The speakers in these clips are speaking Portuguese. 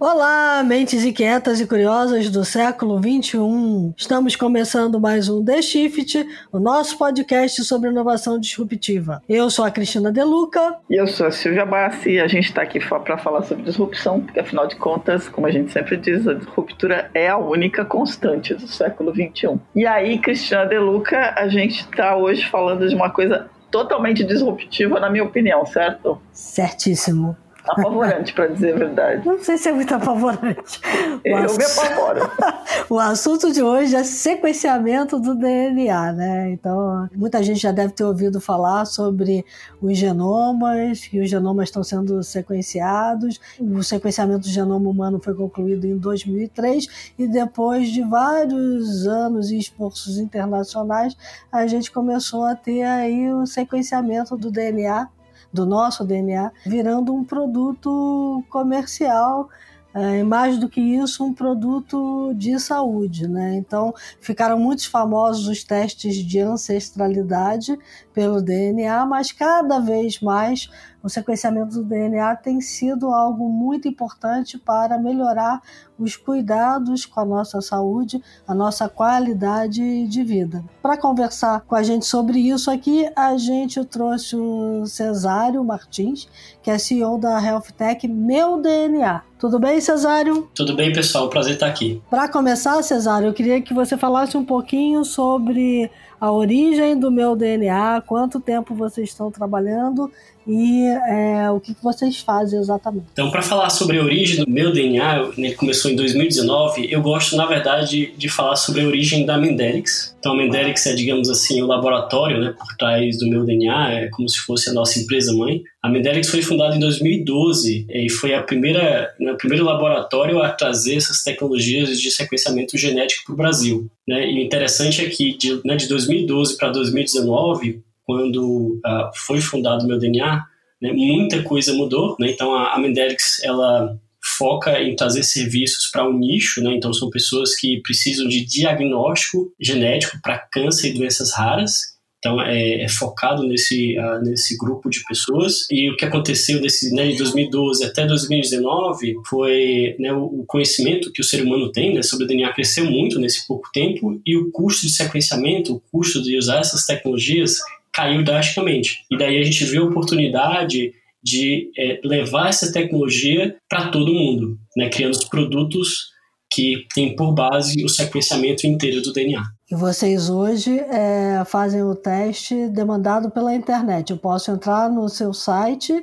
Olá, mentes inquietas e curiosas do século 21. Estamos começando mais um The Shift, o nosso podcast sobre inovação disruptiva. Eu sou a Cristina Deluca. E eu sou a Silvia Bassi e a gente está aqui para falar sobre disrupção, porque afinal de contas, como a gente sempre diz, a disruptura é a única constante do século 21. E aí, Cristina Deluca, a gente está hoje falando de uma coisa totalmente disruptiva, na minha opinião, certo? Certíssimo apavorante, para dizer a verdade. Não sei se é muito apavorante. O Eu ass... me apavoro. o assunto de hoje é sequenciamento do DNA, né? Então, muita gente já deve ter ouvido falar sobre os genomas, que os genomas estão sendo sequenciados. O sequenciamento do genoma humano foi concluído em 2003 e depois de vários anos e esforços internacionais, a gente começou a ter aí o sequenciamento do DNA do nosso DNA, virando um produto comercial é, mais do que isso, um produto de saúde. Né? Então, ficaram muito famosos os testes de ancestralidade pelo DNA, mas cada vez mais o sequenciamento do DNA tem sido algo muito importante para melhorar os cuidados com a nossa saúde, a nossa qualidade de vida. Para conversar com a gente sobre isso aqui, a gente trouxe o Cesário Martins, que é CEO da Health Tech Meu DNA. Tudo bem, Cesário? Tudo bem, pessoal. Prazer estar aqui. Para começar, Cesário, eu queria que você falasse um pouquinho sobre a origem do meu DNA, quanto tempo vocês estão trabalhando e é, o que, vocês fazem exatamente. Então, para falar sobre a origem do meu DNA, ele começou em 2019, eu gosto, na verdade, de falar sobre a origem da Mendelix. Então, a Mendelix é, digamos assim, o laboratório né, por trás do meu DNA, é como se fosse a nossa empresa-mãe. A Mendelix foi fundada em 2012 e foi a primeira, né, o primeiro laboratório a trazer essas tecnologias de sequenciamento genético para o Brasil. Né? E o interessante é que, de, né, de 2012 para 2019, quando uh, foi fundado o meu DNA, né, muita coisa mudou. Né? Então a, a Mendelix ela foca em trazer serviços para um nicho, né? Então são pessoas que precisam de diagnóstico genético para câncer e doenças raras. Então é, é focado nesse uh, nesse grupo de pessoas e o que aconteceu desse né, de 2012 até 2019 foi né, o, conhecimento que o ser humano tem né, sobre o DNA cresceu muito nesse pouco tempo e o custo de sequenciamento, o custo de usar essas tecnologias caiu drasticamente. E daí a gente viu a oportunidade de é, levar essa tecnologia para todo mundo, né, criando os produtos que têm por base o sequenciamento inteiro do DNA. E vocês hoje é, fazem o teste demandado pela internet. Eu posso entrar no seu site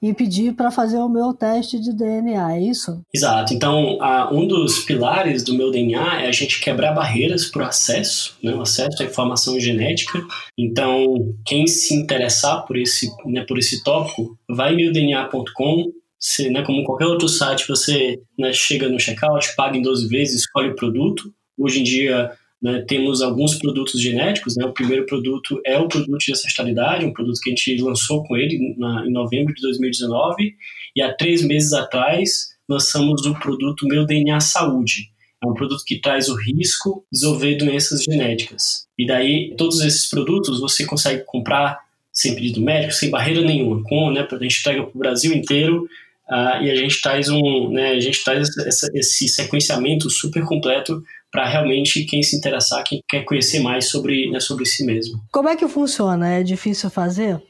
e pedir para fazer o meu teste de DNA, é isso? Exato. Então, a, um dos pilares do meu DNA é a gente quebrar barreiras para o acesso, né, o acesso à informação genética. Então, quem se interessar por esse, né, por esse tópico, vai meudna.com, se, né, como qualquer outro site, você né, chega no checkout, paga em 12 vezes, escolhe o produto. Hoje em dia, né, temos alguns produtos genéticos. Né, o primeiro produto é o produto de ancestralidade, um produto que a gente lançou com ele na, em novembro de 2019. E há três meses atrás, lançamos o produto Meu DNA Saúde. É um produto que traz o risco de desenvolver doenças genéticas. E daí, todos esses produtos você consegue comprar sem pedido médico, sem barreira nenhuma. Com, né, a gente entrega para o Brasil inteiro uh, e a gente traz um, né, a gente traz essa, esse sequenciamento super completo para realmente quem se interessar, quem quer conhecer mais sobre, né, sobre si mesmo. Como é que funciona? É difícil fazer?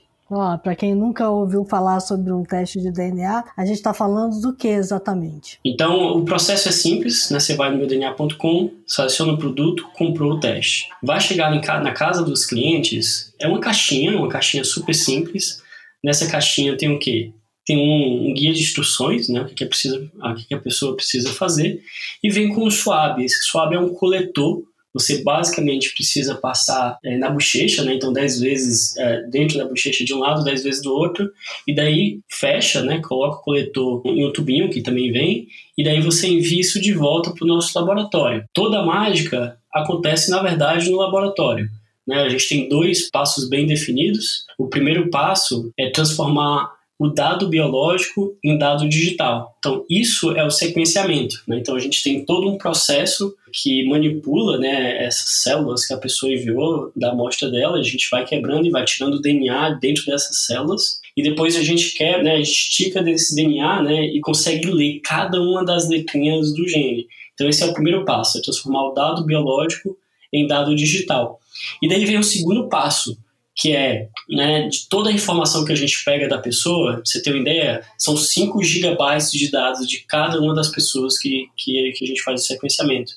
para quem nunca ouviu falar sobre um teste de DNA, a gente está falando do que exatamente? Então, o processo é simples, né? Você vai no meudna.com, seleciona o produto, comprou o teste. Vai chegar na casa dos clientes, é uma caixinha, uma caixinha super simples. Nessa caixinha tem o quê? Tem um, um, guia de instruções, né, o que, é que a pessoa precisa fazer, e vem com o swab. Esse swab é um coletor, você basicamente precisa passar é, na bochecha, né, então 10 vezes é, dentro da bochecha de um lado, 10 vezes do outro, e daí fecha, né, coloca o coletor em um tubinho que também vem, e daí você envia isso de volta para o nosso laboratório. Toda a mágica acontece, na verdade, no laboratório. Né? A gente tem dois passos bem definidos. O primeiro passo é transformar o dado biológico em dado digital. Então, isso é o sequenciamento. Né? Então, a gente tem todo um processo que manipula né, essas células que a pessoa enviou da amostra dela, a gente vai quebrando e vai tirando o DNA dentro dessas células, e depois a gente quebra, né, estica desse DNA né, e consegue ler cada uma das letrinhas do gene. Então, esse é o primeiro passo, é transformar o dado biológico em dado digital. E daí vem o segundo passo, que é né, de toda a informação que a gente pega da pessoa, você ter uma ideia, são 5 gigabytes de dados de cada uma das pessoas que, que, que a gente faz o sequenciamento.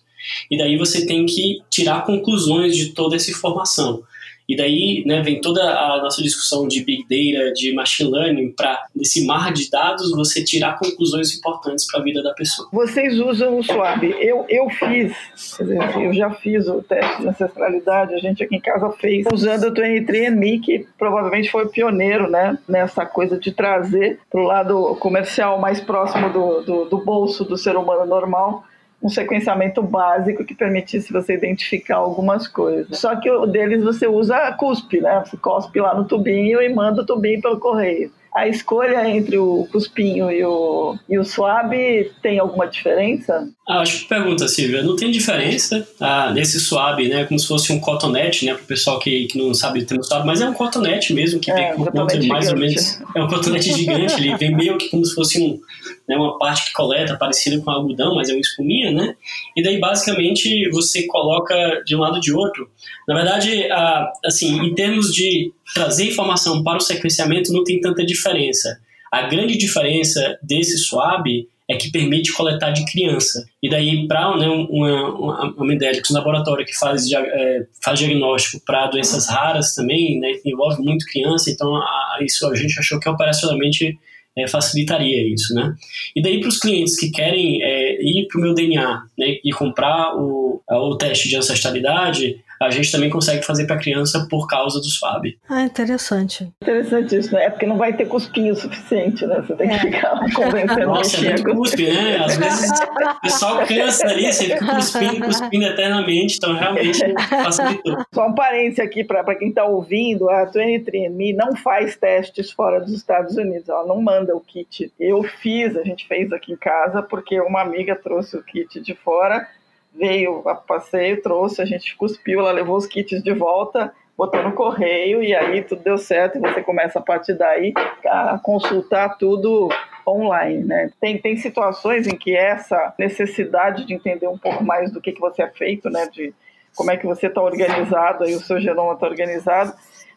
E daí você tem que tirar conclusões de toda essa informação. E daí né, vem toda a nossa discussão de Big Data, de Machine Learning, para desse mar de dados você tirar conclusões importantes para a vida da pessoa. Vocês usam o Swab. Eu, eu fiz, dizer, eu já fiz o teste de ancestralidade, a gente aqui em casa fez, usando o 23andMe, que provavelmente foi pioneiro né, nessa coisa de trazer para o lado comercial mais próximo do, do, do bolso do ser humano normal um sequenciamento básico que permitisse você identificar algumas coisas. Só que o deles você usa cuspe, né? Você cospe lá no tubinho e manda o tubinho pelo correio a escolha entre o cuspinho e o, e o suave tem alguma diferença? Ah, acho que pergunta, Silvia. Não tem diferença ah, nesse suave, né? Como se fosse um cotonete, né? Para o pessoal que, que não sabe ter um suave, mas é um cotonete mesmo, que é, vem com ponta mais gigante. ou menos. É um cotonete gigante, ele vem meio que como se fosse um, né, uma parte que coleta, parecida com algodão, mas é uma espuminha, né? E daí, basicamente, você coloca de um lado de outro. Na verdade, ah, assim, em termos de trazer informação para o sequenciamento não tem tanta diferença. A grande diferença desse swab é que permite coletar de criança. E daí, para né, uma, uma, uma Medélix, um laboratório que faz, é, faz diagnóstico para doenças raras também, né, envolve muito criança, então a, isso a gente achou que operacionalmente é, facilitaria isso, né? E daí para os clientes que querem é, ir para o meu DNA né, e comprar o, o teste de ancestralidade, a gente também consegue fazer para criança por causa do SWAB. Ah, interessante. Interessante isso, né? É porque não vai ter cuspinho suficiente, né? Você tem que é. ficar convencendo Nossa, é muito cuspe, né? Às vezes o pessoal cansa ali, você fica cuspindo, cuspindo eternamente, então realmente facilitou. Só um parênteses aqui para quem está ouvindo, a 23andMe não faz testes fora dos Estados Unidos, ela não manda o kit. Eu fiz, a gente fez aqui em casa, porque uma amiga trouxe o kit de fora veio a passeio, trouxe, a gente cuspiu, ela levou os kits de volta, botou no correio e aí tudo deu certo e você começa a partir daí a consultar tudo online, né? Tem, tem situações em que essa necessidade de entender um pouco mais do que, que você é feito, né? De como é que você está organizado e o seu genoma está organizado,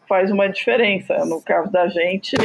faz uma diferença. No caso da gente,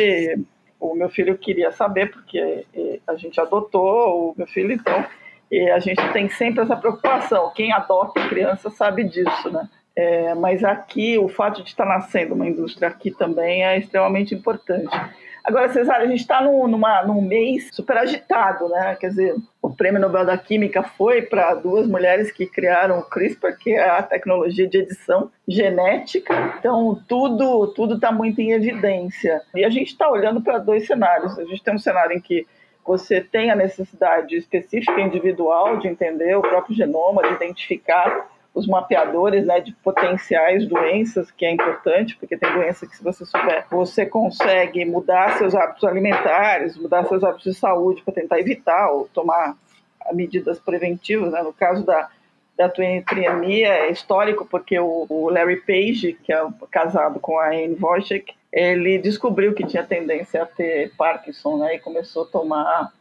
o meu filho queria saber, porque a gente adotou o meu filho, então e a gente tem sempre essa preocupação. Quem adota criança sabe disso, né? É, mas aqui, o fato de estar nascendo uma indústria aqui também é extremamente importante. Agora, Cesário, a gente está num, num mês super agitado, né? Quer dizer, o Prêmio Nobel da Química foi para duas mulheres que criaram o CRISPR, que é a tecnologia de edição genética. Então, tudo tudo está muito em evidência. E a gente está olhando para dois cenários. A gente tem um cenário em que você tem a necessidade específica individual de entender o próprio genoma, de identificar os mapeadores né, de potenciais doenças, que é importante, porque tem doença que, se você souber, você consegue mudar seus hábitos alimentares, mudar seus hábitos de saúde para tentar evitar ou tomar medidas preventivas. Né? No caso da, da triemia, é histórico, porque o, o, Larry Page, que é casado com a Anne Wojcik, ele descobriu que tinha tendência a ter Parkinson, né, e começou a tomar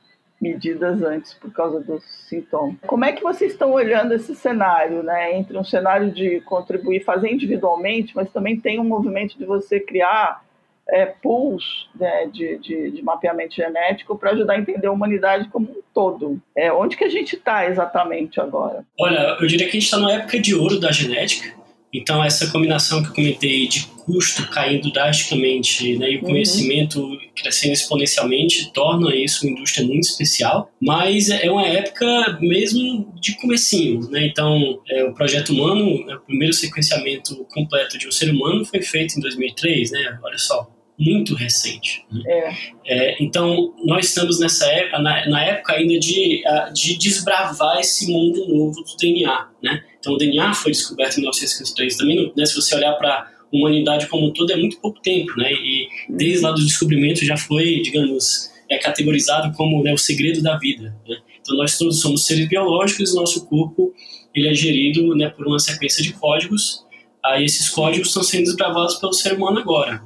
medidas antes por causa dos sintomas. Como é que vocês estão olhando esse cenário, né, entre um cenário de contribuir, fazer individualmente, mas também tem um movimento de você criar é, pools né, de, de, de, mapeamento genético para ajudar a entender a humanidade como um todo. É, onde que a gente está exatamente agora? Olha, eu diria que a gente está na época de ouro da genética, então, essa combinação que eu comentei de custo caindo drasticamente né, e o uhum. conhecimento crescendo exponencialmente torna isso uma indústria muito especial, mas é uma época mesmo de comecinho. Né? Então, é, o projeto humano, né, o primeiro sequenciamento completo de um ser humano foi feito em 2003, né? olha só, muito recente. Né? É. É, então, nós estamos nessa época, na, na, época ainda de, de desbravar esse mundo novo do DNA. Né? Então, o DNA foi descoberto em 1953 também. Né, se você olhar para humanidade como um todo é muito pouco tempo, né? E desde lá do descobrimento já foi, digamos, é categorizado como né, o segredo da vida. Né? Então nós todos somos seres biológicos e nosso corpo ele é gerido né, por uma sequência de códigos. Aí esses códigos estão sendo gravados pelo ser humano agora.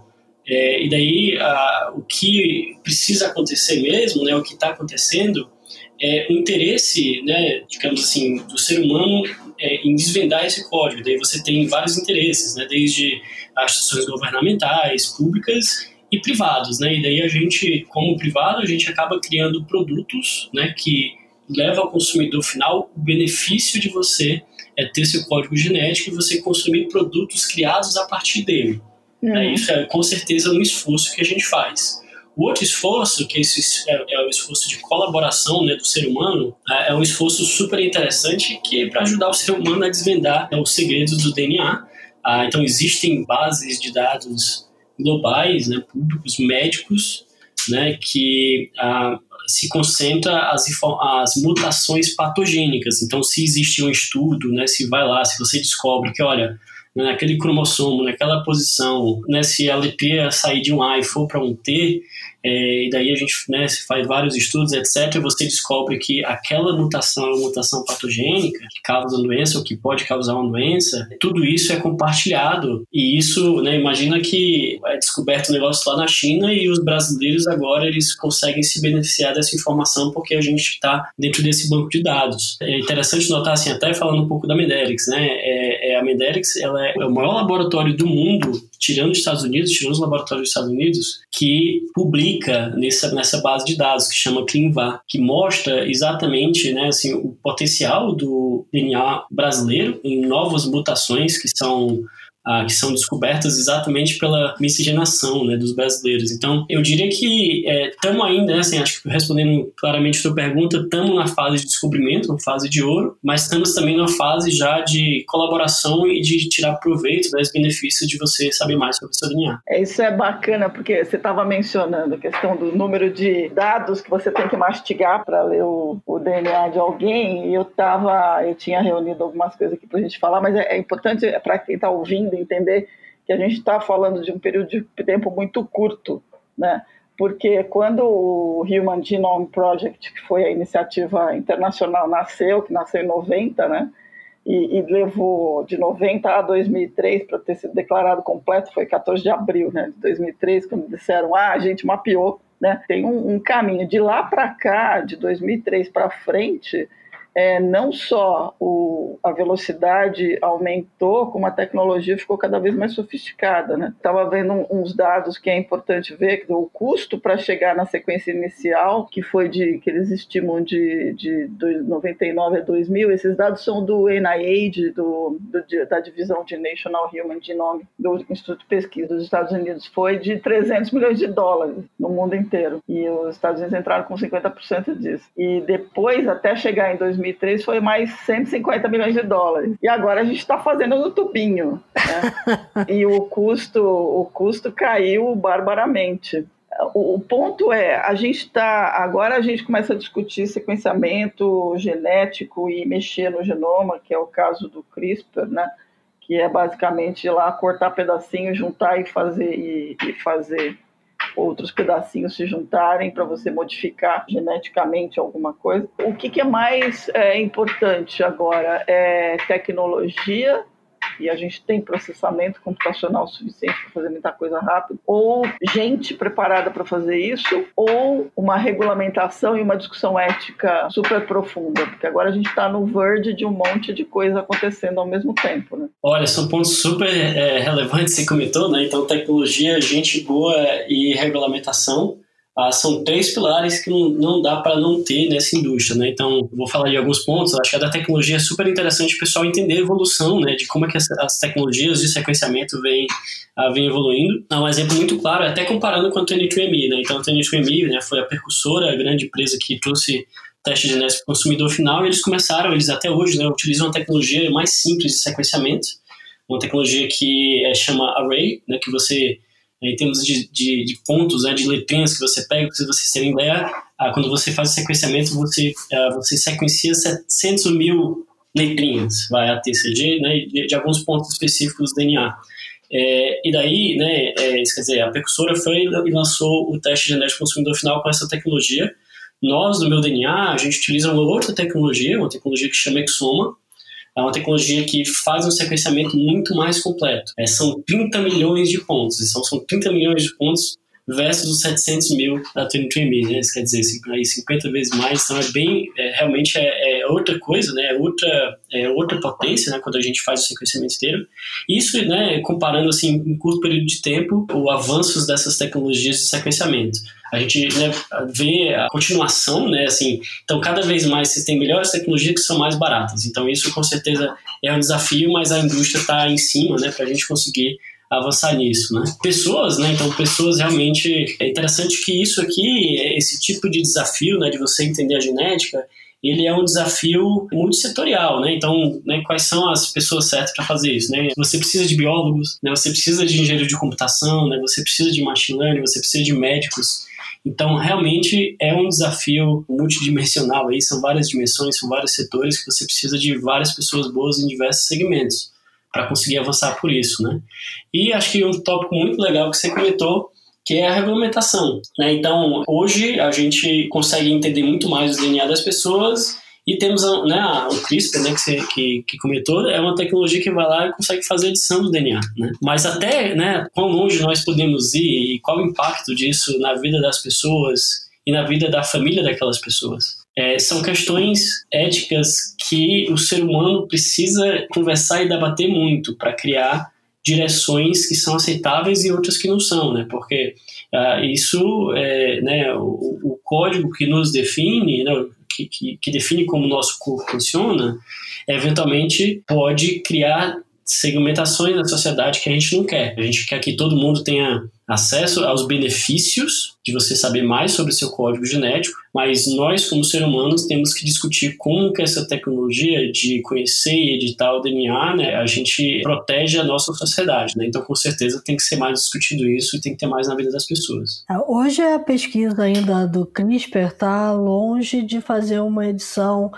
É, e daí a, o que precisa acontecer mesmo, né, o que está acontecendo, é o interesse, né, digamos assim, do ser humano é, em desvendar esse código. Daí você tem vários interesses, né, desde as instituições governamentais, públicas e privados, né? E daí a gente, como privado, a gente acaba criando produtos, né, que leva ao consumidor final o benefício de você é, ter seu código genético e você consumir produtos criados a partir dele. Uhum. É, isso é com certeza um esforço que a gente faz. O outro esforço, que esse é, é o esforço de colaboração né, do ser humano, é, é um esforço super interessante que é para ajudar o ser humano a desvendar né, os segredos do DNA. Ah, então existem bases de dados globais, né, públicos, médicos, né, que ah, se concentra as, as mutações patogênicas. Então, se existe um estudo, né, se vai lá, se você descobre que, olha, naquele cromossomo, naquela posição, né, se a letria sair de um A e for para um T, é, e daí a gente né, faz vários estudos, etc., você descobre que aquela mutação é uma mutação patogênica, que causa uma doença ou que pode causar uma doença, tudo isso é compartilhado. E isso, né, imagina que é descoberto um negócio lá na China e os brasileiros agora eles conseguem se beneficiar dessa informação porque a gente está dentro desse banco de dados. É interessante notar, assim, até falando um pouco da Medelix, né, é, é a Medelix ela é o maior laboratório do mundo, tirando os Estados Unidos, tirando os laboratórios dos Estados Unidos, que publica nessa, nessa base de dados que chama ClinVar, que mostra exatamente né, assim, o potencial do DNA brasileiro em novas mutações que são ah, que são descobertas exatamente pela miscigenação né, dos brasileiros. Então, eu diria que estamos é, ainda, né, assim, acho que respondendo claramente a sua pergunta, estamos na fase de descobrimento, na fase de ouro, mas estamos também na fase já de colaboração e de tirar proveito dos benefícios de você saber mais sobre o seu DNA. É, isso é bacana, porque você estava mencionando a questão do número de dados que você tem que mastigar para ler o, o, DNA de alguém, e eu tava, eu tinha reunido algumas coisas aqui para a gente falar, mas é, é importante para quem está ouvindo entender que a gente está falando de um período de tempo muito curto, né? Porque quando o Human Genome Project, que foi a iniciativa internacional, nasceu, que nasceu em 90, né? E, e levou de 90 a 2003 para ter sido declarado completo, foi 14 de abril né, de 2003, quando disseram, ah, a gente mapeou, né? Tem um, um caminho de lá para cá, de 2003 para frente, é, não só o, a velocidade aumentou, como a tecnologia ficou cada vez mais sofisticada. Estava né? vendo uns dados que é importante ver, que o custo para chegar na sequência inicial, que foi de que eles estimam de, de, de 99 a 2000, esses dados são do NIH, do, do, da divisão de National Human Genome, do Instituto de Pesquisa dos Estados Unidos, foi de 300 milhões de dólares no mundo inteiro. E os Estados Unidos entraram com 50% disso. E depois, até chegar em 2000, 2003 foi mais 150 milhões de dólares. E agora a gente está fazendo no tubinho. Né? e o custo, o custo caiu barbaramente. O, ponto é, a gente está. Agora a gente começa a discutir sequenciamento genético e mexer no genoma, que é o caso do CRISPR, né? que é basicamente ir lá cortar pedacinhos, juntar e fazer e, e fazer outros pedacinhos se juntarem para você modificar geneticamente alguma coisa. O que, que é mais é, importante agora? É tecnologia e a gente tem processamento computacional suficiente para fazer muita coisa rápido, ou gente preparada para fazer isso, ou uma regulamentação e uma discussão ética super profunda, porque agora a gente está no verde de um monte de coisa acontecendo ao mesmo tempo. Né? Olha, são pontos super é, relevantes que você comentou, né? Então, tecnologia, gente boa e regulamentação ah, são três pilares que não, não dá para não ter nessa indústria, né? Então, vou falar de alguns pontos. Acho que a da tecnologia é super interessante o pessoal entender a evolução, né? De como é que as, as tecnologias de sequenciamento vêm ah, vem evoluindo. Um exemplo muito claro, até comparando com a 23andMe, né? Então, a 23andMe né, foi a percussora, a grande empresa que trouxe teste genético para o consumidor final, e eles começaram, eles até hoje, né, utilizam uma tecnologia mais simples de sequenciamento, uma tecnologia que é, chama Array, né, que você em termos de, de, de, pontos, né, de letrinhas que você pega, se você tem ideia, ah, quando você faz o sequenciamento, você, ah, você sequencia 700 mil letrinhas, vai a TCG, né, de, de alguns pontos específicos do DNA. É, e daí, né, é, quer dizer, a precursora foi e lançou o teste genético consumidor final com essa tecnologia. Nós, no meu DNA, a gente utiliza uma outra tecnologia, uma tecnologia que chama Exoma, é uma tecnologia que faz um sequenciamento muito mais completo. É, são 30 milhões de pontos, então são 30 milhões de pontos versus os 700 mil da 23andMe, né? Isso quer dizer, aí 50 vezes mais, então é bem, é, realmente é, é, outra coisa, né? É outra, é outra potência, né? Quando a gente faz o sequenciamento inteiro. Isso, né? Comparando, assim, em curto período de tempo, o avanços dessas tecnologias de sequenciamento. A gente né, vê a continuação, né? Assim, então, cada vez mais vocês têm melhores tecnologias que são mais baratas. Então, isso com certeza é um desafio, mas a indústria está em cima, né? Para a gente conseguir avançar nisso, né? Pessoas, né? Então, pessoas realmente é interessante que isso aqui, esse tipo de desafio, né, de você entender a genética, ele é um desafio muito setorial, né? Então, né, quais são as pessoas certas para fazer isso, né? Você precisa de biólogos, né? Você precisa de engenheiro de computação, né? Você precisa de machine learning, você precisa de médicos. Então, realmente é um desafio multidimensional aí, são várias dimensões, são vários setores que você precisa de várias pessoas boas em diversos segmentos para conseguir avançar por isso, né? E acho que um tópico muito legal que você comentou que é a regulamentação. Né? Então, hoje a gente consegue entender muito mais o DNA das pessoas e temos né, o CRISPR, né, que, você, que, que comentou, é uma tecnologia que vai lá e consegue fazer a edição do DNA. Né? Mas até né, quão longe nós podemos ir e qual o impacto disso na vida das pessoas e na vida da família daquelas pessoas. É, são questões éticas que o ser humano precisa conversar e debater muito para criar direções que são aceitáveis e outras que não são, né? Porque uh, isso, é, né, o, o, código que nos define, né, que, que, que define como o nosso corpo funciona, eventualmente pode criar segmentações na sociedade que a gente não quer. A gente quer que todo mundo tenha acesso aos benefícios de você saber mais sobre seu código genético, mas nós, como seres humanos, temos que discutir como que essa tecnologia de conhecer e editar o DNA, né, a gente protege a nossa sociedade, né? Então, com certeza, tem que ser mais discutido isso e tem que ter mais na vida das pessoas. É, hoje a pesquisa ainda do CRISPR está longe de fazer uma edição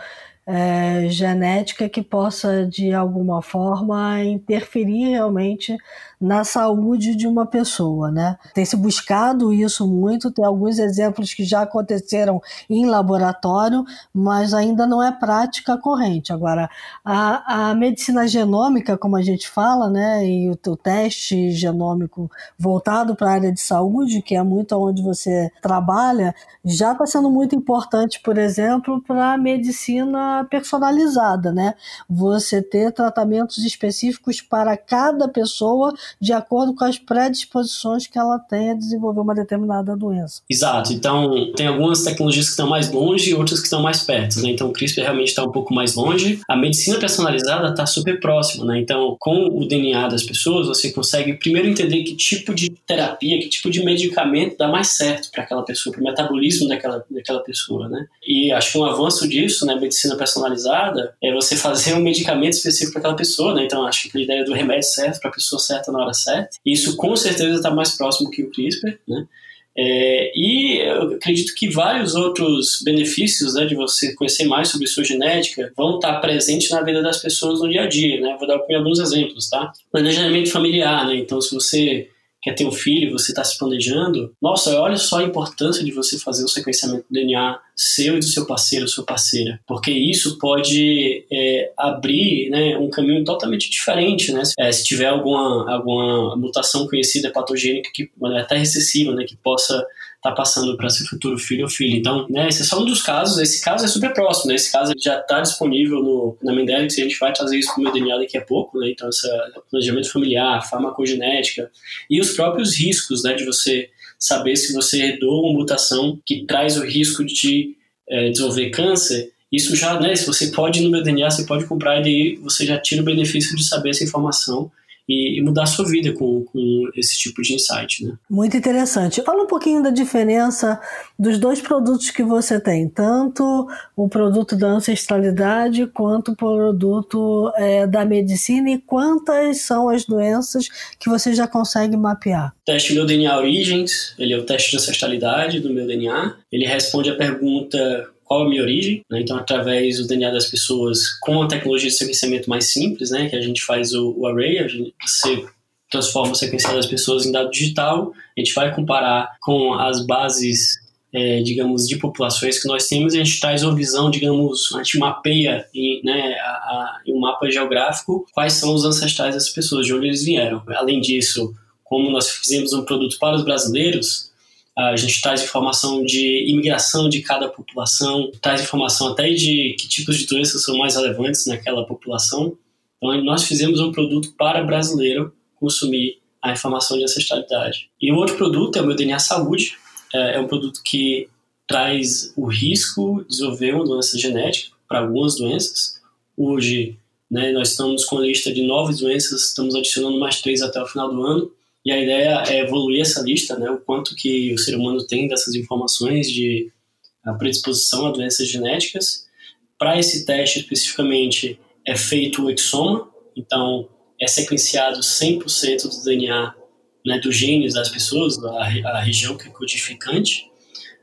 é, genética que possa, de alguma forma, interferir realmente na saúde de uma pessoa, né? Tem se buscado isso muito, tem alguns exemplos que já aconteceram em laboratório, mas ainda não é prática corrente. Agora, a, a medicina genômica, como a gente fala, né, e o, o teste genômico voltado para a área de saúde, que é muito onde você trabalha, já está sendo muito importante, por exemplo, para a medicina personalizada, né? Você ter tratamentos específicos para cada pessoa de acordo com as predisposições que ela tem a desenvolver uma determinada doença. Exato. Então, tem algumas tecnologias que estão mais longe e outras que estão mais perto. Né? Então, o CRISPR realmente está um pouco mais longe. A medicina personalizada está super próxima. Né? Então, com o DNA das pessoas, você consegue primeiro entender que tipo de terapia, que tipo de medicamento dá mais certo para aquela pessoa, para o metabolismo daquela, daquela pessoa. Né? E acho que um avanço disso né, medicina personalizada é você fazer um medicamento específico para aquela pessoa. Né? Então, acho que a ideia do remédio certo para a pessoa certa na hora certa. Isso com certeza está mais próximo que o CRISPR, né? É, e eu acredito que vários outros benefícios né, de você conhecer mais sobre sua genética vão estar presentes na vida das pessoas no dia a dia. Né? Vou dar alguns exemplos. Tá? Planejamento familiar. Né? Então, se você quer ter um filho, você está se planejando, nossa, olha só a importância de você fazer o sequenciamento do DNA seu e do seu parceiro, sua parceira, porque isso pode é, abrir né, um caminho totalmente diferente, né? É, se tiver alguma, alguma mutação conhecida patogênica que é até recessiva, né, que possa está passando para seu futuro filho ou filha. Então, né, esse é só um dos casos. Esse caso é super próximo, né? Esse caso já está disponível no, na Mendelix e a gente vai trazer isso para o meu DNA daqui a pouco, né? Então, esse planejamento familiar, farmacogenética e os próprios riscos, né, de você saber se você herdou uma mutação que traz o risco de é, desenvolver câncer. Isso já, né, se você pode no meu DNA, você pode comprar e daí você já tira o benefício de saber essa informação e, e mudar a sua vida com, com esse tipo de insight. Né? Muito interessante. Fala um pouquinho da diferença dos dois produtos que você tem, tanto o produto da ancestralidade quanto o produto é, da medicina e quantas são as doenças que você já consegue mapear. O teste Meu DNA Origins, ele é o teste de ancestralidade do meu DNA. Ele responde a pergunta qual a minha origem, né? então através do DNA das pessoas com a tecnologia de sequenciamento mais simples, né, que a gente faz o, o array, a gente, você transforma o sequencial das pessoas em dado digital, a gente vai comparar com as bases é, digamos, de populações que nós temos, a gente traz uma visão, digamos, a gente mapeia em, né, a, a, em um mapa geográfico quais são os ancestrais dessas pessoas, de onde eles vieram. Além disso, como nós fizemos um produto para os brasileiros, a gente traz informação de imigração de cada população, traz informação até de que tipos de doenças são mais relevantes naquela população. Então, nós fizemos um produto para brasileiro consumir a informação de ancestralidade. E o outro produto é o meu DNA Saúde, é, é um produto que traz o risco de desenvolver uma doença genética para algumas doenças. Hoje, né, nós estamos com a lista de nove doenças, estamos adicionando mais três até o final do ano. E a ideia é evoluir essa lista, né, o quanto que o ser humano tem dessas informações de predisposição a doenças genéticas. Para esse teste especificamente é feito o exoma, então é sequenciado 100% do DNA né, dos genes das pessoas, a, a região que é codificante,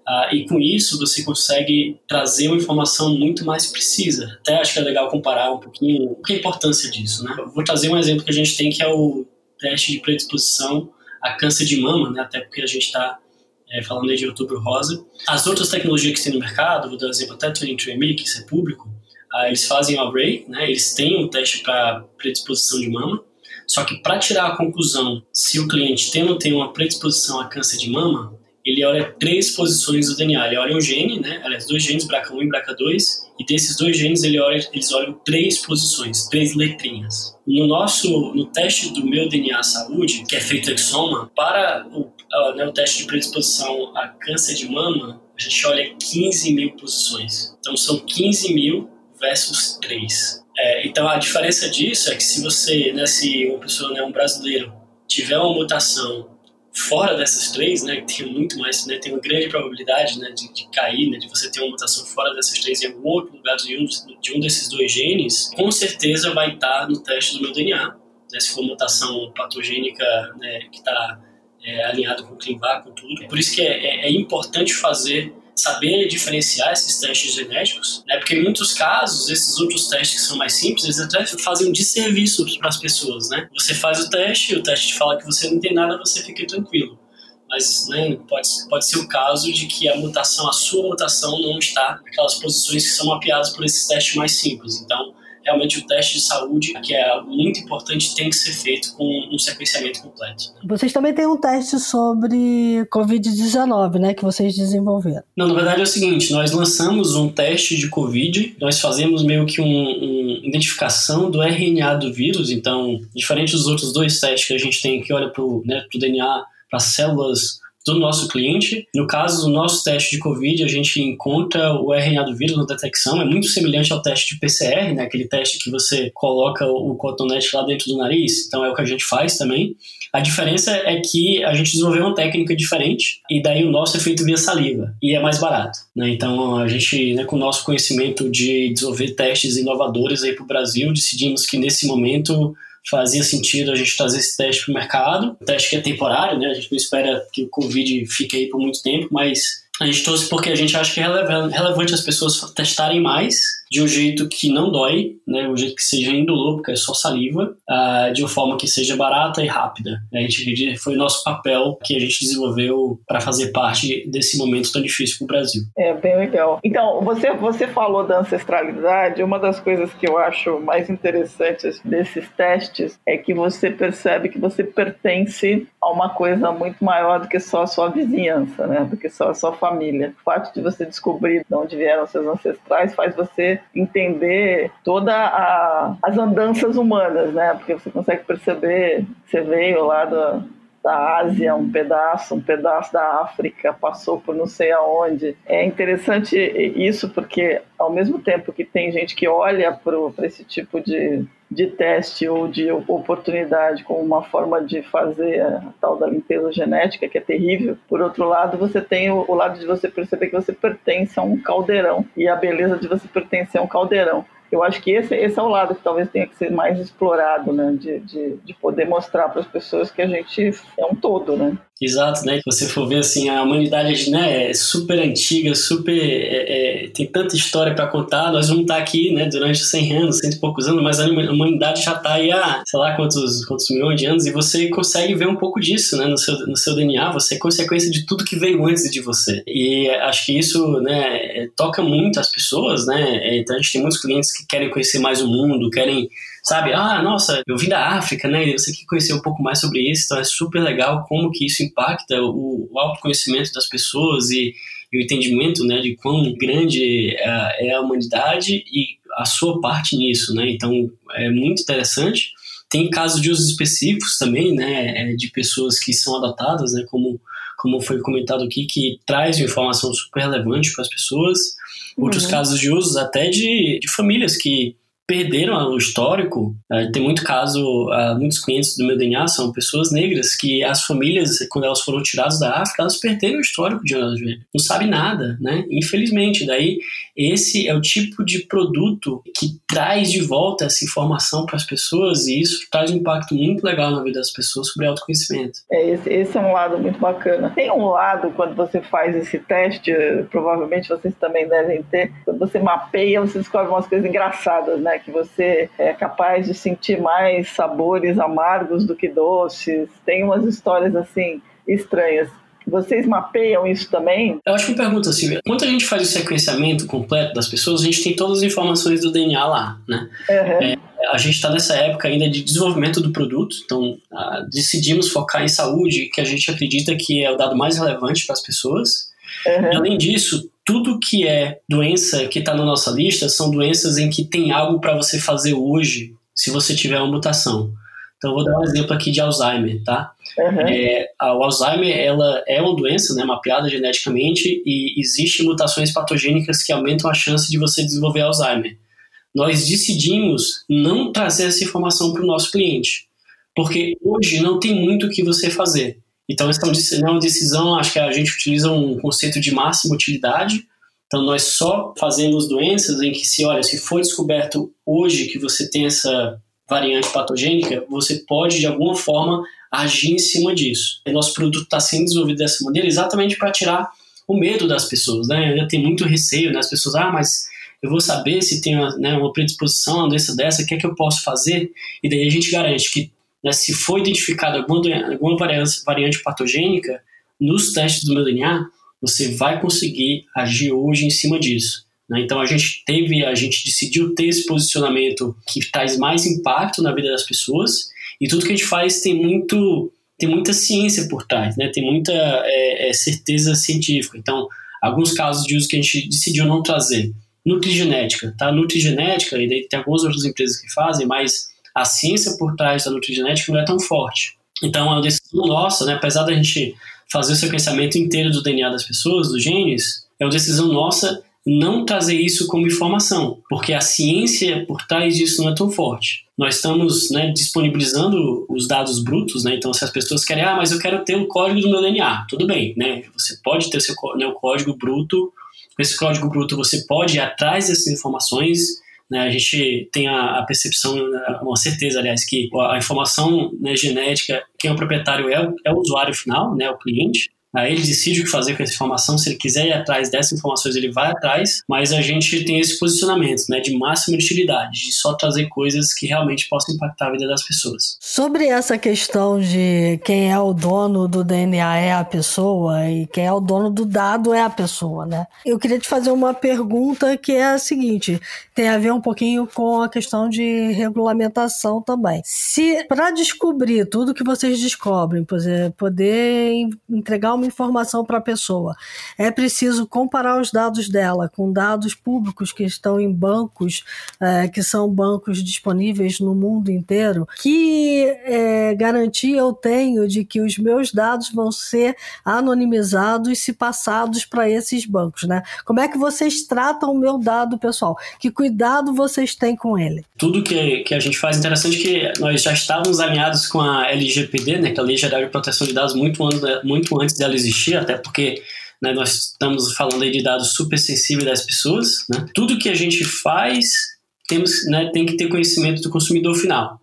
uh, e com isso você consegue trazer uma informação muito mais precisa. Até acho que é legal comparar um pouquinho o que é a importância disso. Né? Eu vou trazer um exemplo que a gente tem que é o teste de predisposição a câncer de mama, né? até porque a gente está é, falando de outubro rosa. As outras tecnologias que tem no mercado, vou dar um exemplo até 23andMe, que isso é público, uh, eles fazem o array, né? eles têm um teste para predisposição de mama, só que para tirar a conclusão se o cliente tem ou não tem uma predisposição a câncer de mama, ele olha três posições do DNA. Ele olha um gene, né? Aliás, dois genes, BRCA1 e BRCA2, e desses dois genes ele olha, eles olham três posições, três letrinhas. No nosso, no teste do meu DNA saúde, que é feito exoma, para o, né, o teste de predisposição a câncer de mama, a gente olha 15 mil posições. Então são 15 mil versus 3. É, então a diferença disso é que se você, né, se uma pessoa, né, um brasileiro, tiver uma mutação fora dessas três, né, que tem muito mais, né, tem uma grande probabilidade, né, de, de cair, né, de você ter uma mutação fora dessas três em algum outro lugar de um, de um desses dois genes, com certeza vai estar no teste do meu DNA. Né, se for mutação patogênica, né, que está é, alinhado com o ClinVar, com tudo. Por isso que é, é, é importante fazer saber diferenciar esses testes genéticos, né? Porque em muitos casos, esses outros testes que são mais simples, eles até fazem um desserviço para as pessoas, né? Você faz o teste, o teste te fala que você não tem nada, você fica tranquilo. Mas né, pode, pode ser o caso de que a mutação, a sua mutação, não está naquelas posições que são mapeadas por esses testes mais simples. Então, realmente o teste de saúde, que é muito importante, tem que ser feito com um sequenciamento completo. Vocês também têm um teste sobre Covid-19, né, que vocês desenvolveram. Não, na verdade é o seguinte, nós lançamos um teste de Covid, nós fazemos meio que uma um identificação do RNA do vírus, então, diferente dos outros dois testes que a gente tem que olha para o né, DNA, para células do nosso cliente. No caso do nosso teste de COVID, a gente encontra o RNA do vírus na detecção, é muito semelhante ao teste de PCR, né? aquele teste que você coloca o cotonete lá dentro do nariz, então é o que a gente faz também. A diferença é que a gente desenvolveu uma técnica diferente e daí o nosso é feito via saliva e é mais barato. Né? Então a gente, né, com o nosso conhecimento de desenvolver testes inovadores aí para o Brasil, decidimos que nesse momento fazia sentido a gente trazer esse teste para o mercado. O teste que é temporário, né? A gente não espera que o Covid fique aí por muito tempo, mas a gente trouxe porque a gente acha que é relevante as pessoas testarem mais de um jeito que não dói, né, um jeito que seja indolor, porque é só saliva, uh, de uma forma que seja barata e rápida. A gente foi nosso papel que a gente desenvolveu para fazer parte desse momento tão difícil para o Brasil. É bem legal. Então, você você falou da ancestralidade. Uma das coisas que eu acho mais interessantes desses testes é que você percebe que você pertence a uma coisa muito maior do que só a sua vizinhança, né, do que só a sua família. O fato de você descobrir de onde vieram seus ancestrais faz você entender todas as andanças humanas, né? Porque você consegue perceber, você veio lá da, da Ásia, um pedaço, um pedaço da África, passou por não sei aonde. É interessante isso porque, ao mesmo tempo que tem gente que olha para esse tipo de, de teste ou de oportunidade como uma forma de fazer a tal da limpeza genética, que é terrível, por outro lado, você tem o, o lado de você perceber que você pertence a um caldeirão e a beleza de você pertencer a um caldeirão eu acho que esse, esse é o lado que talvez tenha que ser mais explorado, né? De, de, de poder mostrar para as pessoas que a gente é um todo, né? Exato, né? Se você for ver assim, a humanidade né, é super antiga, super. É, é, tem tanta história para contar. Nós vamos estar aqui né, durante 100 anos, cento e poucos anos, mas a humanidade já está aí há sei lá quantos, quantos milhões de anos e você consegue ver um pouco disso né, no, seu, no seu DNA. Você é consequência de tudo que veio antes de você. E acho que isso né, toca muito as pessoas, né? Então a gente tem muitos clientes que querem conhecer mais o mundo, querem sabe? Ah, nossa, eu vim da África, né? E você quer conhecer um pouco mais sobre isso, então é super legal como que isso impacta o, o autoconhecimento das pessoas e, e, o entendimento, né, de quão grande é, é a humanidade e a sua parte nisso, né? Então é muito interessante. Tem casos de usos específicos também, né, é, de pessoas que são adotadas, né, como como foi comentado aqui, que traz informação super relevante para as pessoas. Outros uhum. casos de usos até de, de famílias que perderam o histórico. Uh, tem muito caso, uh, muitos clientes do meu DNA são pessoas negras que as famílias, quando elas foram tiradas da África, elas perderam o histórico de onde elas Não sabe nada, né? Infelizmente. Daí, esse é o tipo de produto que traz de volta essa informação para as pessoas e isso traz um impacto muito legal na vida das pessoas sobre autoconhecimento. É, esse, esse é um lado muito bacana. Tem um lado, quando você faz esse teste, provavelmente vocês também devem ter, quando você mapeia, você descobre umas coisas engraçadas, né? Que você é capaz de sentir mais sabores amargos do que doces. Tem umas histórias assim estranhas. Vocês mapeiam isso também? Eu acho que pergunta assim, quando a gente faz o sequenciamento completo das pessoas, a gente tem todas as informações do DNA lá, né? Uhum. É, a gente está nessa época ainda de desenvolvimento do produto, então uh, decidimos focar em saúde, que a gente acredita que é o dado mais relevante para as pessoas. Uhum. além disso, tudo que é doença que está na nossa lista são doenças em que tem algo para você fazer hoje, se você tiver uma mutação. Então, vou dar um exemplo aqui de Alzheimer, tá? Uhum. É, o Alzheimer, ela é uma doença, né, mapeada geneticamente, e existem mutações patogênicas que aumentam a chance de você desenvolver Alzheimer. Nós decidimos não trazer essa informação para o nosso cliente, porque hoje não tem muito o que você fazer. Então, essa é uma decisão, acho que a gente utiliza um conceito de máxima utilidade. Então, nós só fazemos doenças em que, se olha, se foi descoberto hoje que você tem essa variante patogênica, você pode, de alguma forma, agir em cima disso. E nosso produto está sendo desenvolvido dessa maneira exatamente para tirar o medo das pessoas, né? Ainda tem muito receio, né? As pessoas, ah, mas eu vou saber se tem uma, né, uma predisposição a uma doença dessa, o que é que eu posso fazer? E daí a gente garante que né, se for identificada alguma, alguma variante, variante patogênica, nos testes do meu DNA, você vai conseguir agir hoje em cima disso. Né? Então a gente teve, a gente decidiu ter esse posicionamento que traz mais impacto na vida das pessoas e tudo que a gente faz tem muito tem muita ciência por trás, né? Tem muita é, é, certeza científica. Então, alguns casos de uso que a gente decidiu não trazer. Nutrigenética, tá? Nutrigenética, e daí tem algumas outras empresas que fazem, mas a ciência por trás da nutrigenética não é tão forte. Então, é uma decisão nossa, né, apesar da gente fazer o sequenciamento inteiro do DNA das pessoas, dos genes, é uma decisão nossa não trazer isso como informação, porque a ciência por trás disso não é tão forte. Nós estamos né, disponibilizando os dados brutos, né, então se as pessoas querem, ah, mas eu quero ter o código do meu DNA, tudo bem, né, você pode ter o seu né, o código bruto, esse código bruto você pode ir atrás dessas informações, né, a gente tem a, a, percepção, né, uma certeza, aliás, que a informação né, genética, quem é o proprietário é, é o usuário final, né, o cliente, ele decide o que fazer com essa informação. Se ele quiser ir atrás dessas informações, ele vai atrás. Mas a gente tem esse posicionamento, né, de máxima utilidade, de só trazer coisas que realmente possam impactar a vida das pessoas. Sobre essa questão de quem é o dono do DNA é a pessoa e quem é o dono do dado é a pessoa, né? Eu queria te fazer uma pergunta que é a seguinte: tem a ver um pouquinho com a questão de regulamentação também. Se para descobrir tudo que vocês descobrem, poder entregar uma informação para a pessoa. É preciso comparar os dados dela com dados públicos que estão em bancos, é, que são bancos disponíveis no mundo inteiro. Que é, garantia eu tenho de que os meus dados vão ser anonimizados se passados para esses bancos, né? Como é que vocês tratam o meu dado pessoal? Que cuidado vocês têm com ele? Tudo que, que a gente faz é interessante que nós já estávamos alinhados com a LGPD, né, que é a Lei Geral de Proteção de Dados, muito, muito antes dela existir, até porque né, nós estamos falando aí de dados super sensíveis das pessoas. Né? Tudo que a gente faz temos, né, tem que ter conhecimento do consumidor final.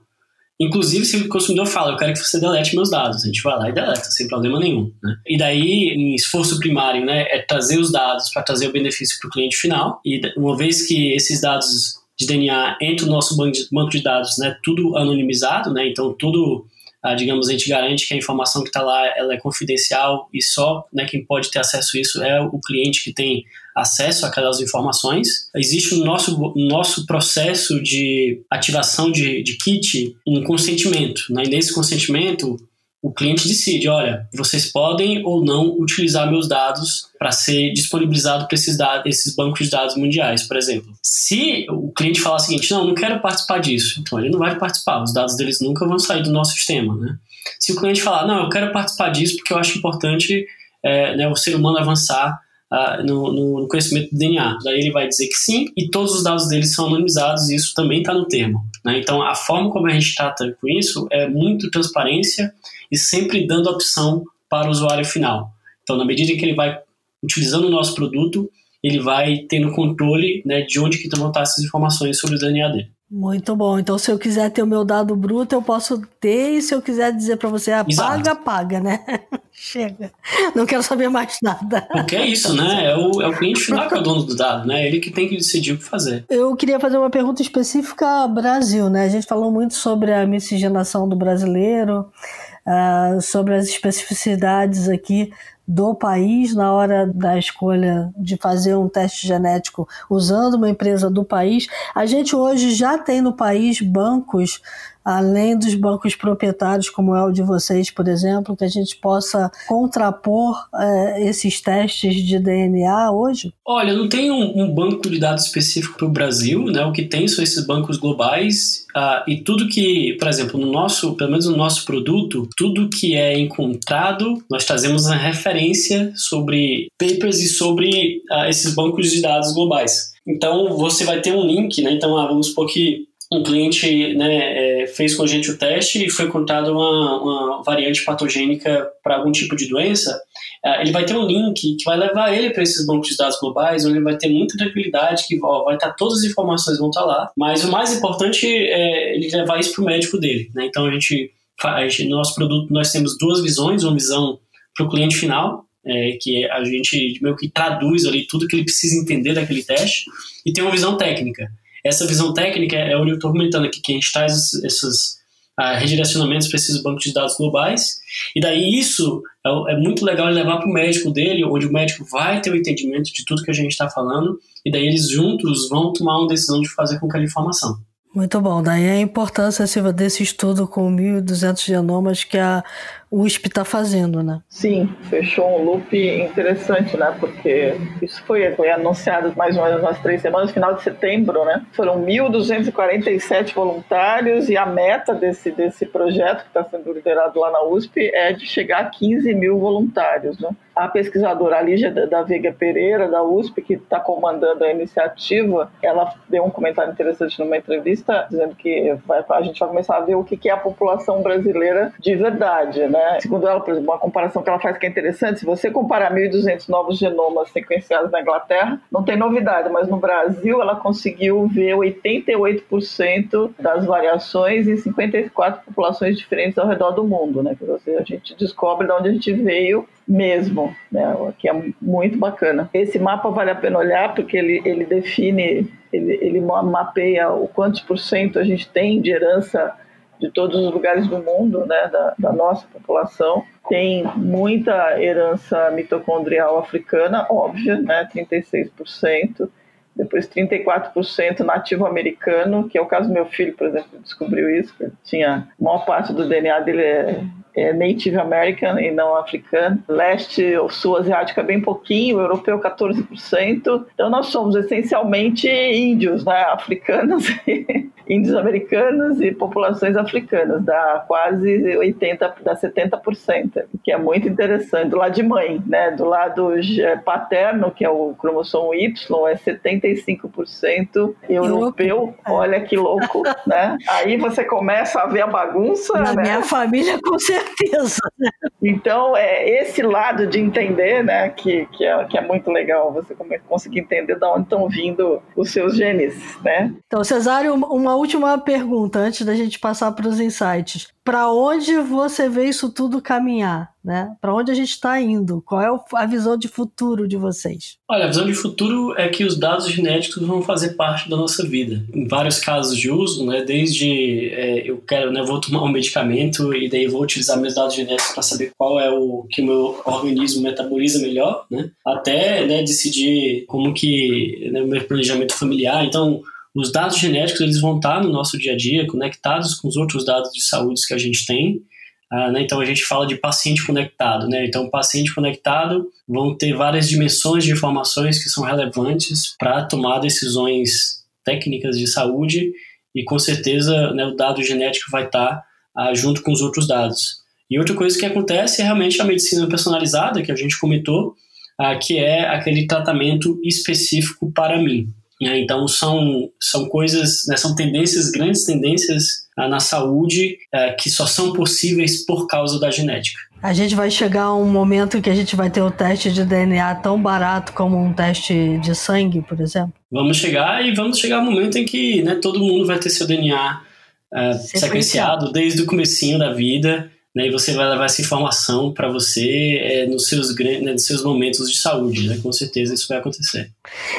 Inclusive, se o consumidor fala, eu quero que você delete meus dados, a gente vai lá e deleta, sem problema nenhum. Né? E daí, em esforço primário, né, é trazer os dados para trazer o benefício para o cliente final. E uma vez que esses dados de DNA entram no nosso banco de dados, né, tudo anonimizado, né, então tudo ah, digamos, a gente garante que a informação que está lá ela é confidencial e só né, quem pode ter acesso a isso é o cliente que tem acesso àquelas informações. Existe no nosso, no nosso processo de ativação de, de kit um consentimento. Né? E nesse consentimento, o cliente decide, olha, vocês podem ou não utilizar meus dados para ser disponibilizado para esses, esses bancos de dados mundiais, por exemplo. Se o cliente falar o seguinte, não, não quero participar disso, então ele não vai participar, os dados deles nunca vão sair do nosso sistema, né? Se o cliente falar, não, eu quero participar disso porque eu acho importante é, né, o ser humano avançar uh, no, no, conhecimento do DNA. Daí ele vai dizer que sim, e todos os dados dele são anonimizados, e isso também está no termo. Né? Então, a forma como a gente trata com isso é muito transparência e sempre dando opção para o usuário final. Então, na medida em que ele vai utilizando o nosso produto, ele vai tendo controle né, de onde que vão estar essas informações sobre o DNA dele. Muito bom. Então, se eu quiser ter o meu dado bruto, eu posso ter, e se eu quiser dizer para você, ah, paga, paga, né? Chega. Não quero saber mais nada. Porque é isso, né? É o, é o cliente final que é o dono do dado, né? Ele que tem que decidir o que fazer. Eu queria fazer uma pergunta específica Brasil, né? A gente falou muito sobre a miscigenação do brasileiro, uh, sobre as especificidades aqui do país na hora da escolha de fazer um teste genético usando uma empresa do país. A gente hoje já tem no país bancos além dos bancos proprietários, como é o de vocês, por exemplo, que a gente possa contrapor é, esses testes de DNA hoje? Olha, não tem um, um banco de dados específico para o Brasil, né? O que tem são esses bancos globais uh, e tudo que, por exemplo, no nosso, pelo menos no nosso produto, tudo que é encontrado, nós trazemos uma referência sobre papers e sobre uh, esses bancos de dados globais. Então, você vai ter um link, né? Então, ah, vamos supor que um cliente né, é, fez com a gente o teste e foi encontrada uma, uma variante patogênica para algum tipo de doença, é, ele vai ter um link que vai levar ele para esses bancos de dados globais, onde ele vai ter muita tranquilidade, que ó, vai estar tá, todas as informações vão estar tá lá. Mas o mais importante é ele levar isso para o médico dele. Né? Então a gente faz, no nosso produto nós temos duas visões, uma visão para o cliente final, é, que a gente meio que traduz ali tudo que ele precisa entender daquele teste, e tem uma visão técnica essa visão técnica é onde eu estou comentando aqui, que a gente traz esses uh, redirecionamentos para esses bancos de dados globais, e daí isso é, é muito legal levar para o médico dele, onde o médico vai ter o entendimento de tudo que a gente está falando, e daí eles juntos vão tomar uma decisão de fazer com aquela informação. Muito bom. Daí a importância Silva, desse estudo com 1.200 genomas que a USP está fazendo, né? Sim, fechou um loop interessante, né? Porque isso foi, foi anunciado mais ou menos umas três semanas, final de setembro, né? Foram 1.247 voluntários e a meta desse, desse projeto que está sendo liderado lá na USP é de chegar a 15 mil voluntários, né? A pesquisadora Lígia da Veiga Pereira, da USP, que está comandando a iniciativa, ela deu um comentário interessante numa entrevista, dizendo que vai, a gente vai começar a ver o que é a população brasileira de verdade. Né? Segundo ela, por exemplo, uma comparação que ela faz que é interessante, se você comparar 1.200 novos genomas sequenciados na Inglaterra, não tem novidade, mas no Brasil ela conseguiu ver 88% das variações em 54 populações diferentes ao redor do mundo. Né? a gente descobre de onde a gente veio mesmo, né? que é muito bacana. Esse mapa vale a pena olhar porque ele, ele define, ele, ele mapeia o quantos por cento a gente tem de herança de todos os lugares do mundo, né, da, da nossa população. Tem muita herança mitocondrial africana, óbvia, né, 36%. Depois 34% nativo americano, que é o caso do meu filho, por exemplo, descobriu isso. Tinha a maior parte do DNA dele é é Native American e não africano. Leste ou sul asiático é bem pouquinho, europeu 14%. Então nós somos essencialmente índios, né? africanos, índios americanos e populações africanas, dá quase 80, dá 70%, que é muito interessante. Do lado de mãe, né? Do lado paterno, que é o cromossomo Y, é 75% europeu. Olha que louco, né? Aí você começa a ver a bagunça. Na né? minha família, com certeza certeza. Então, é esse lado de entender, né, que, que, é, que é muito legal, você conseguir entender de onde estão vindo os seus genes, né? Então, Cesário, uma última pergunta antes da gente passar para os insights. Para onde você vê isso tudo caminhar? Né? Para onde a gente está indo? Qual é a visão de futuro de vocês? Olha, a visão de futuro é que os dados genéticos vão fazer parte da nossa vida. Em vários casos de uso, né? desde é, eu quero, né, vou tomar um medicamento e daí vou utilizar meus dados genéticos para saber qual é o que meu organismo metaboliza melhor, né? até né, decidir como que né, meu planejamento familiar. Então, os dados genéticos eles vão estar no nosso dia a dia, conectados com os outros dados de saúde que a gente tem. Ah, né? Então a gente fala de paciente conectado. Né? Então, paciente conectado vão ter várias dimensões de informações que são relevantes para tomar decisões técnicas de saúde e com certeza né, o dado genético vai estar ah, junto com os outros dados. E outra coisa que acontece é realmente a medicina personalizada, que a gente comentou, ah, que é aquele tratamento específico para mim. Né? Então são, são coisas, né, são tendências, grandes tendências ah, na saúde ah, que só são possíveis por causa da genética. A gente vai chegar a um momento que a gente vai ter o teste de DNA tão barato como um teste de sangue, por exemplo? Vamos chegar e vamos chegar ao momento em que né, todo mundo vai ter seu DNA uh, sequenciado desde o comecinho da vida né, e você vai levar essa informação para você é, nos, seus, né, nos seus momentos de saúde, né? Com certeza isso vai acontecer.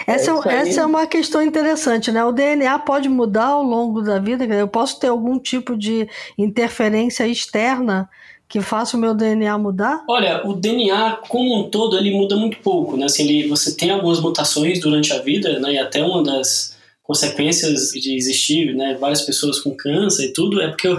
Essa é, essa é uma questão interessante, né? O DNA pode mudar ao longo da vida, eu posso ter algum tipo de interferência externa que faça o meu DNA mudar? Olha, o DNA como um todo ele muda muito pouco, né? Assim, ele, você tem algumas mutações durante a vida, né? E até uma das consequências de existir né, várias pessoas com câncer e tudo é porque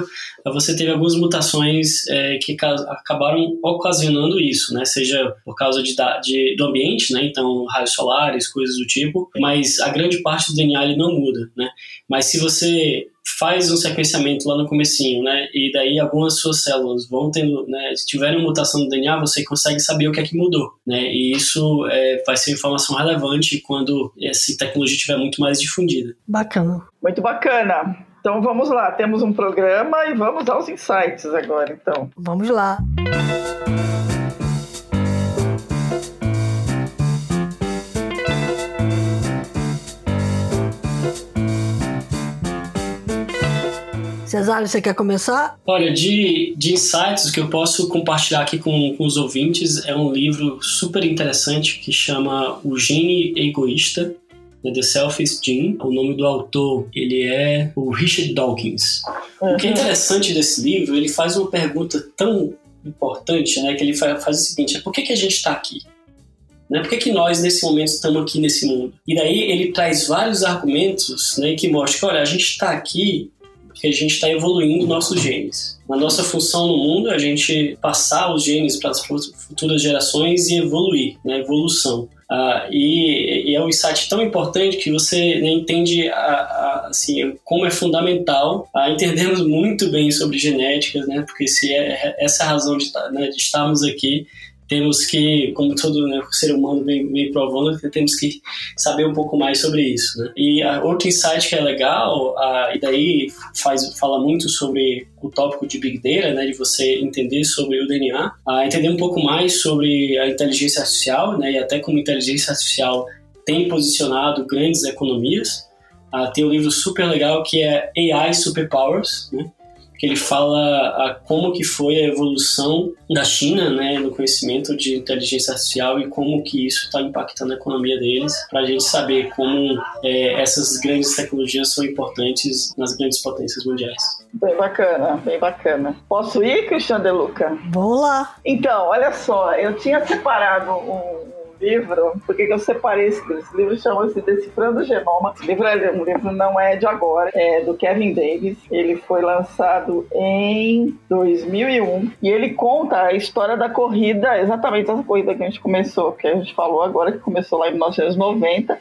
você teve algumas mutações é, que acabaram ocasionando isso, né? Seja por causa de, de, do ambiente, né? Então raios solares, coisas do tipo. Mas a grande parte do DNA ele não muda, né? Mas se você faz um sequenciamento lá no comecinho, né? E daí algumas suas células vão tendo, né? Se tiverem mutação no DNA, você consegue saber o que é que mudou, né? E isso é, vai ser informação relevante quando essa tecnologia estiver muito mais difundida. Bacana. Muito bacana. Então vamos lá, temos um programa e vamos aos insights agora, então. Vamos lá. Cesário, você quer começar? Olha, de, de insights que eu posso compartilhar aqui com, com os ouvintes é um livro super interessante que chama O Gene Egoísta, né, The Selfish Gene. O nome do autor ele é o Richard Dawkins. Uhum. O que é interessante desse livro, ele faz uma pergunta tão importante, né, que ele faz, faz o seguinte: é por que, que a gente está aqui? Né? Por que, que nós, nesse momento, estamos aqui nesse mundo? E daí ele traz vários argumentos né, que mostram que, olha, a gente está aqui que a gente está evoluindo nossos genes. A nossa função no mundo é a gente passar os genes para as futuras gerações e evoluir, né? evolução. Uh, e, e, é um insight tão importante que você né, entende a, a, assim, como é fundamental uh, entendermos muito bem sobre genética, né, porque se é, é essa é a razão de, né, de estarmos aqui temos que, como todo né, ser humano vem, vem provando, temos que saber um pouco mais sobre isso. Né? E a, outro insight que é legal, a, e daí faz, fala muito sobre o tópico de Big Data, né, de você entender sobre o DNA, a, entender um pouco mais sobre a inteligência artificial, né, e até como a inteligência artificial tem posicionado grandes economias. tem um livro super legal que é AI Superpowers, né? Que ele fala a, como que foi a evolução da China, né, no conhecimento de inteligência artificial e como que isso está impactando a economia deles, para a gente saber como é, essas grandes tecnologias são importantes nas grandes potências mundiais. Bem bacana, bem bacana. Posso ir, Cristian De Luca? Vamos lá. Então, olha só, eu tinha separado um livro, por que eu separei esse livro? Esse livro chama-se Decifrando o Genoma. Esse livro, é, um livro não é de agora, é do Kevin Davis. Ele foi lançado em 2001 e ele conta a história da corrida, exatamente essa corrida que a gente começou, que a gente falou agora, que começou lá em 1990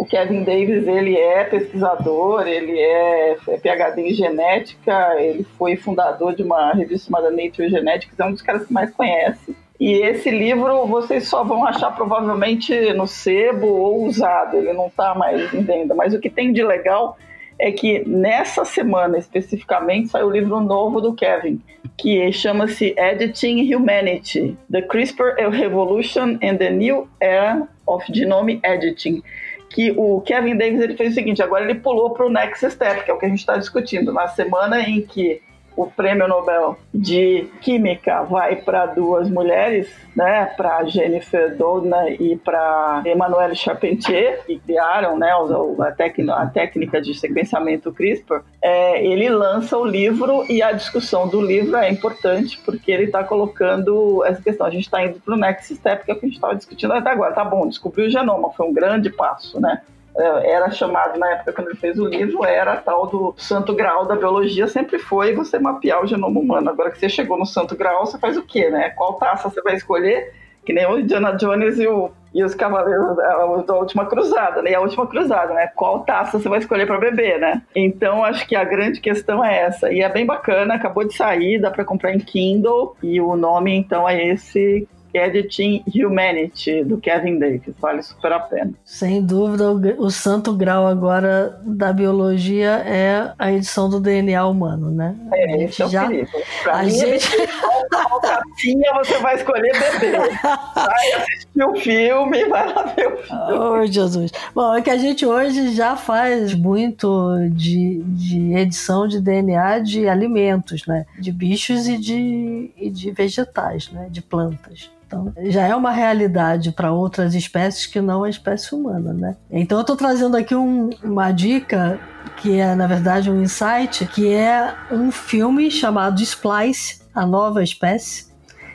o Kevin Davis ele é pesquisador, ele é, é PhD em genética, ele foi fundador de uma revista chamada Nature Genetics, é um dos caras que mais conhece e esse livro vocês só vão achar provavelmente no sebo ou usado, ele não está mais em venda. Mas o que tem de legal é que nessa semana especificamente saiu o livro novo do Kevin, que chama-se Editing Humanity: The CRISPR Revolution and the New Era of Genome Editing que o Kevin Davis ele fez o seguinte, agora ele pulou para o next step, que é o que a gente está discutindo. Na semana em que o prêmio Nobel de Química vai para duas mulheres, né, para Jennifer Doudna e para Emmanuelle Charpentier, que criaram né, a, a técnica de sequenciamento CRISPR, é, ele lança o livro e a discussão do livro é importante porque ele está colocando essa questão. A gente está indo para o next step, que é o que a gente estava discutindo até agora. Tá bom, descobriu o genoma, foi um grande passo, né? É, era chamado na época quando ele fez o livro, era tal do santo grau da biologia, sempre foi você mapear o genoma humano. Agora que você chegou no santo grau, você faz o quê, né? Qual taça você vai escolher? Que nem o Indiana Jones e, o, e os Cavaleiros da Última Cruzada, né? E a Última Cruzada, né? Qual taça você vai escolher para beber, né? Então, acho que a grande questão é essa. E é bem bacana, acabou de sair, dá para comprar em Kindle. E o nome, então, é esse Editing Humanity, do Kevin Davis. Vale super a pena. Sem dúvida, o, santo grau agora da biologia é a edição do DNA humano, né? É, a gente é já... A mim, gente... caixinha você vai escolher beber. Vai assistir o um filme, vai lá ver o filme. Oh, Jesus. Bom, é que a gente hoje já faz muito de, de edição de DNA de alimentos, né? De bichos e de, e de vegetais, né? De plantas. Então, já é uma realidade para outras espécies que não a espécie humana, né? Então, eu estou trazendo aqui um, uma dica que é, na verdade, um insight, que é um filme chamado Splice, a nova espécie.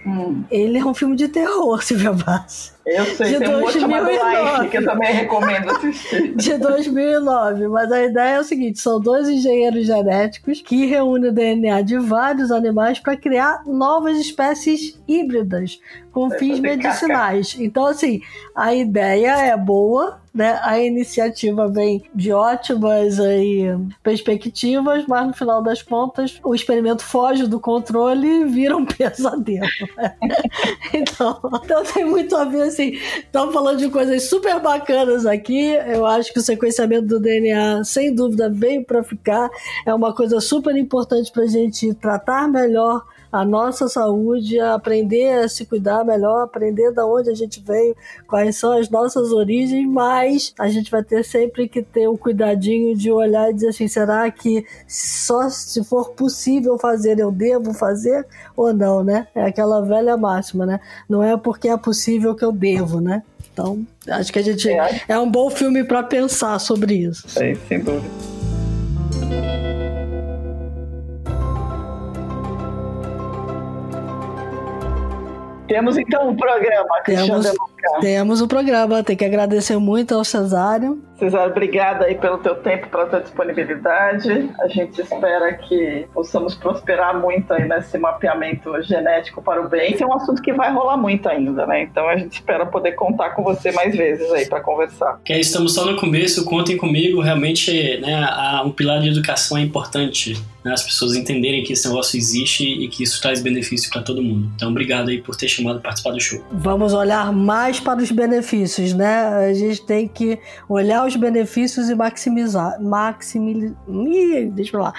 Hum. Ele é um filme de terror, Silvia Bassi. Eu sei, de tem um outro chamado Life, que eu também recomendo assistir. De 2009, mas a ideia é o seguinte, são dois engenheiros genéticos que reúnem o DNA de vários animais para criar novas espécies híbridas com fins medicinais. Caca. Então, assim, a ideia é boa, né? A iniciativa vem de ótimas aí, perspectivas, mas no final das contas o experimento foge do controle e vira um pesadelo. Né? então, então tem muito a ver assim, estamos falando de coisas super bacanas aqui. Eu acho que o sequenciamento do DNA, sem dúvida, veio para ficar. É uma coisa super importante para a gente tratar melhor a nossa saúde, aprender a se cuidar melhor, aprender da onde a gente veio, quais são as nossas origens, mas a gente vai ter sempre que ter o cuidadinho de olhar e dizer assim, será que só se for possível fazer eu devo fazer ou não, né? É aquela velha máxima, né? Não é porque é possível que eu devo, né? Então, acho que a gente é, é um bom filme para pensar sobre isso. É, sem dúvida. Temos então um programa, Temos, temos o um programa. Tem que agradecer muito ao Cesário. Cesário, obrigada aí pelo teu tempo, pela tua disponibilidade. A gente espera que possamos prosperar muito aí nesse mapeamento genético para o bem. Esse é um assunto que vai rolar muito ainda, né? Então a gente espera poder contar com você mais vezes aí para conversar. Que estamos só no começo, contem comigo. Realmente, né, um pilar de educação é importante né, as pessoas entenderem que esse negócio existe e que isso traz benefício para todo mundo. Então, obrigado aí por ter chamado participar do show. Vamos olhar mais para os benefícios, né? A gente tem que olhar os benefícios e maximizar, maximizar, deixa eu lá,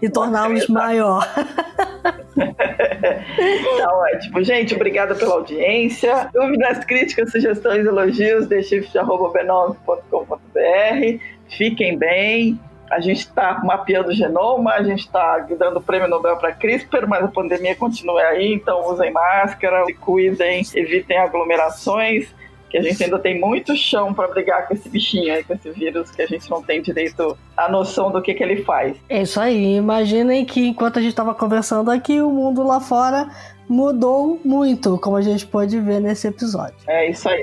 e torná-los maior. tá ótimo. Gente, obrigada pela audiência. Dúvidas, críticas, sugestões, elogios, deixift.b9.com.br. Fiquem bem. A gente está mapeando o genoma, a gente está dando prêmio Nobel para CRISPR, mas a pandemia continua aí, então usem máscara, se cuidem, evitem aglomerações, que a gente ainda tem muito chão para brigar com esse bichinho aí, com esse vírus, que a gente não tem direito a noção do que, que ele faz. É isso aí. Imaginem que enquanto a gente estava conversando aqui, o mundo lá fora mudou muito, como a gente pode ver nesse episódio. É isso aí.